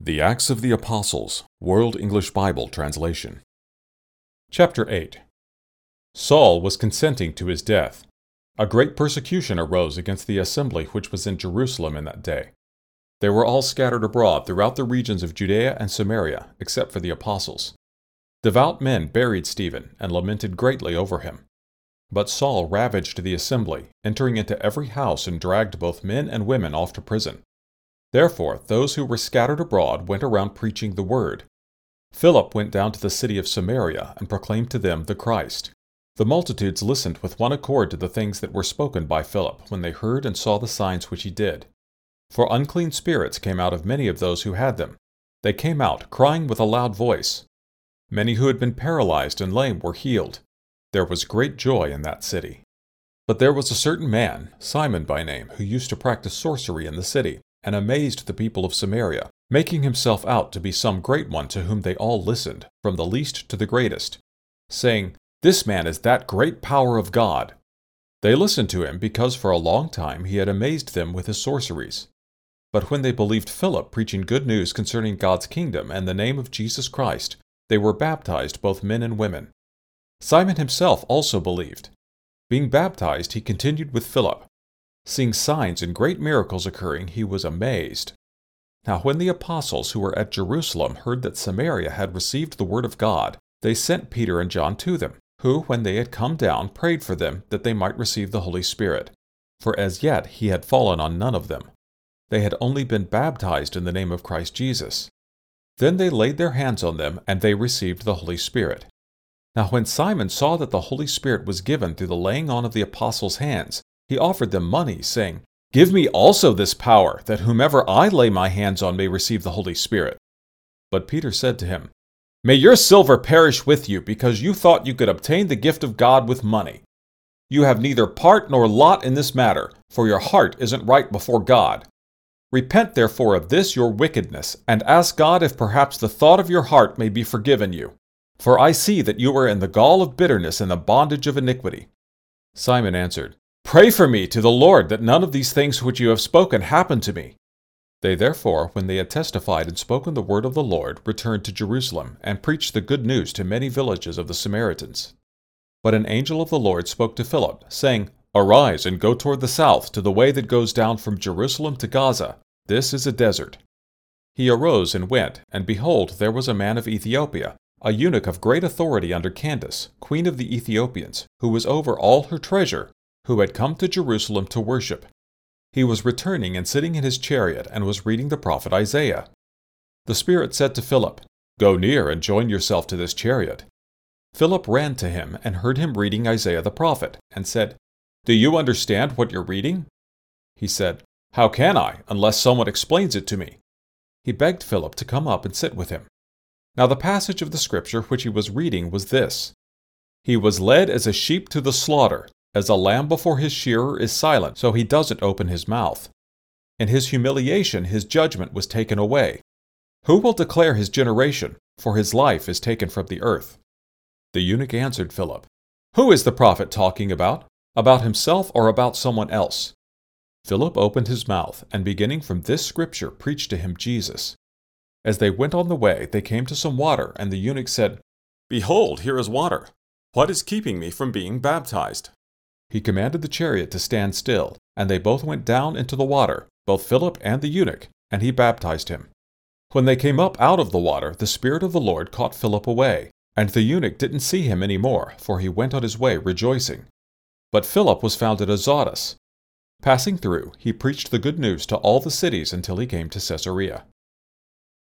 The Acts of the Apostles, World English Bible Translation. Chapter 8 Saul was consenting to his death. A great persecution arose against the assembly which was in Jerusalem in that day. They were all scattered abroad throughout the regions of Judea and Samaria, except for the apostles. Devout men buried Stephen and lamented greatly over him. But Saul ravaged the assembly, entering into every house and dragged both men and women off to prison. Therefore, those who were scattered abroad went around preaching the word. Philip went down to the city of Samaria and proclaimed to them the Christ. The multitudes listened with one accord to the things that were spoken by Philip when they heard and saw the signs which he did. For unclean spirits came out of many of those who had them. They came out, crying with a loud voice. Many who had been paralyzed and lame were healed. There was great joy in that city. But there was a certain man, Simon by name, who used to practice sorcery in the city and amazed the people of Samaria, making himself out to be some great one to whom they all listened, from the least to the greatest, saying, This man is that great power of God. They listened to him because for a long time he had amazed them with his sorceries. But when they believed Philip preaching good news concerning God's kingdom and the name of Jesus Christ, they were baptized, both men and women. Simon himself also believed. Being baptized, he continued with Philip. Seeing signs and great miracles occurring, he was amazed. Now, when the apostles who were at Jerusalem heard that Samaria had received the word of God, they sent Peter and John to them, who, when they had come down, prayed for them that they might receive the Holy Spirit. For as yet he had fallen on none of them. They had only been baptized in the name of Christ Jesus. Then they laid their hands on them, and they received the Holy Spirit. Now, when Simon saw that the Holy Spirit was given through the laying on of the apostles' hands, he offered them money, saying, Give me also this power, that whomever I lay my hands on may receive the Holy Spirit. But Peter said to him, May your silver perish with you, because you thought you could obtain the gift of God with money. You have neither part nor lot in this matter, for your heart isn't right before God. Repent therefore of this your wickedness, and ask God if perhaps the thought of your heart may be forgiven you. For I see that you are in the gall of bitterness and the bondage of iniquity. Simon answered, Pray for me to the Lord that none of these things which you have spoken happen to me. They therefore, when they had testified and spoken the word of the Lord, returned to Jerusalem, and preached the good news to many villages of the Samaritans. But an angel of the Lord spoke to Philip, saying, Arise and go toward the south to the way that goes down from Jerusalem to Gaza. This is a desert. He arose and went, and behold, there was a man of Ethiopia, a eunuch of great authority under Candace, queen of the Ethiopians, who was over all her treasure, who had come to Jerusalem to worship. He was returning and sitting in his chariot and was reading the prophet Isaiah. The Spirit said to Philip, Go near and join yourself to this chariot. Philip ran to him and heard him reading Isaiah the prophet, and said, Do you understand what you're reading? He said, How can I, unless someone explains it to me? He begged Philip to come up and sit with him. Now the passage of the scripture which he was reading was this He was led as a sheep to the slaughter, as a lamb before his shearer is silent, so he doesn't open his mouth. In his humiliation, his judgment was taken away. Who will declare his generation? For his life is taken from the earth. The eunuch answered Philip, Who is the prophet talking about? About himself or about someone else? Philip opened his mouth, and beginning from this scripture, preached to him Jesus. As they went on the way, they came to some water, and the eunuch said, Behold, here is water. What is keeping me from being baptized? He commanded the chariot to stand still, and they both went down into the water, both Philip and the eunuch, and he baptized him. When they came up out of the water, the Spirit of the Lord caught Philip away, and the eunuch didn't see him any more, for he went on his way rejoicing. But Philip was found at Azotus. Passing through, he preached the good news to all the cities until he came to Caesarea.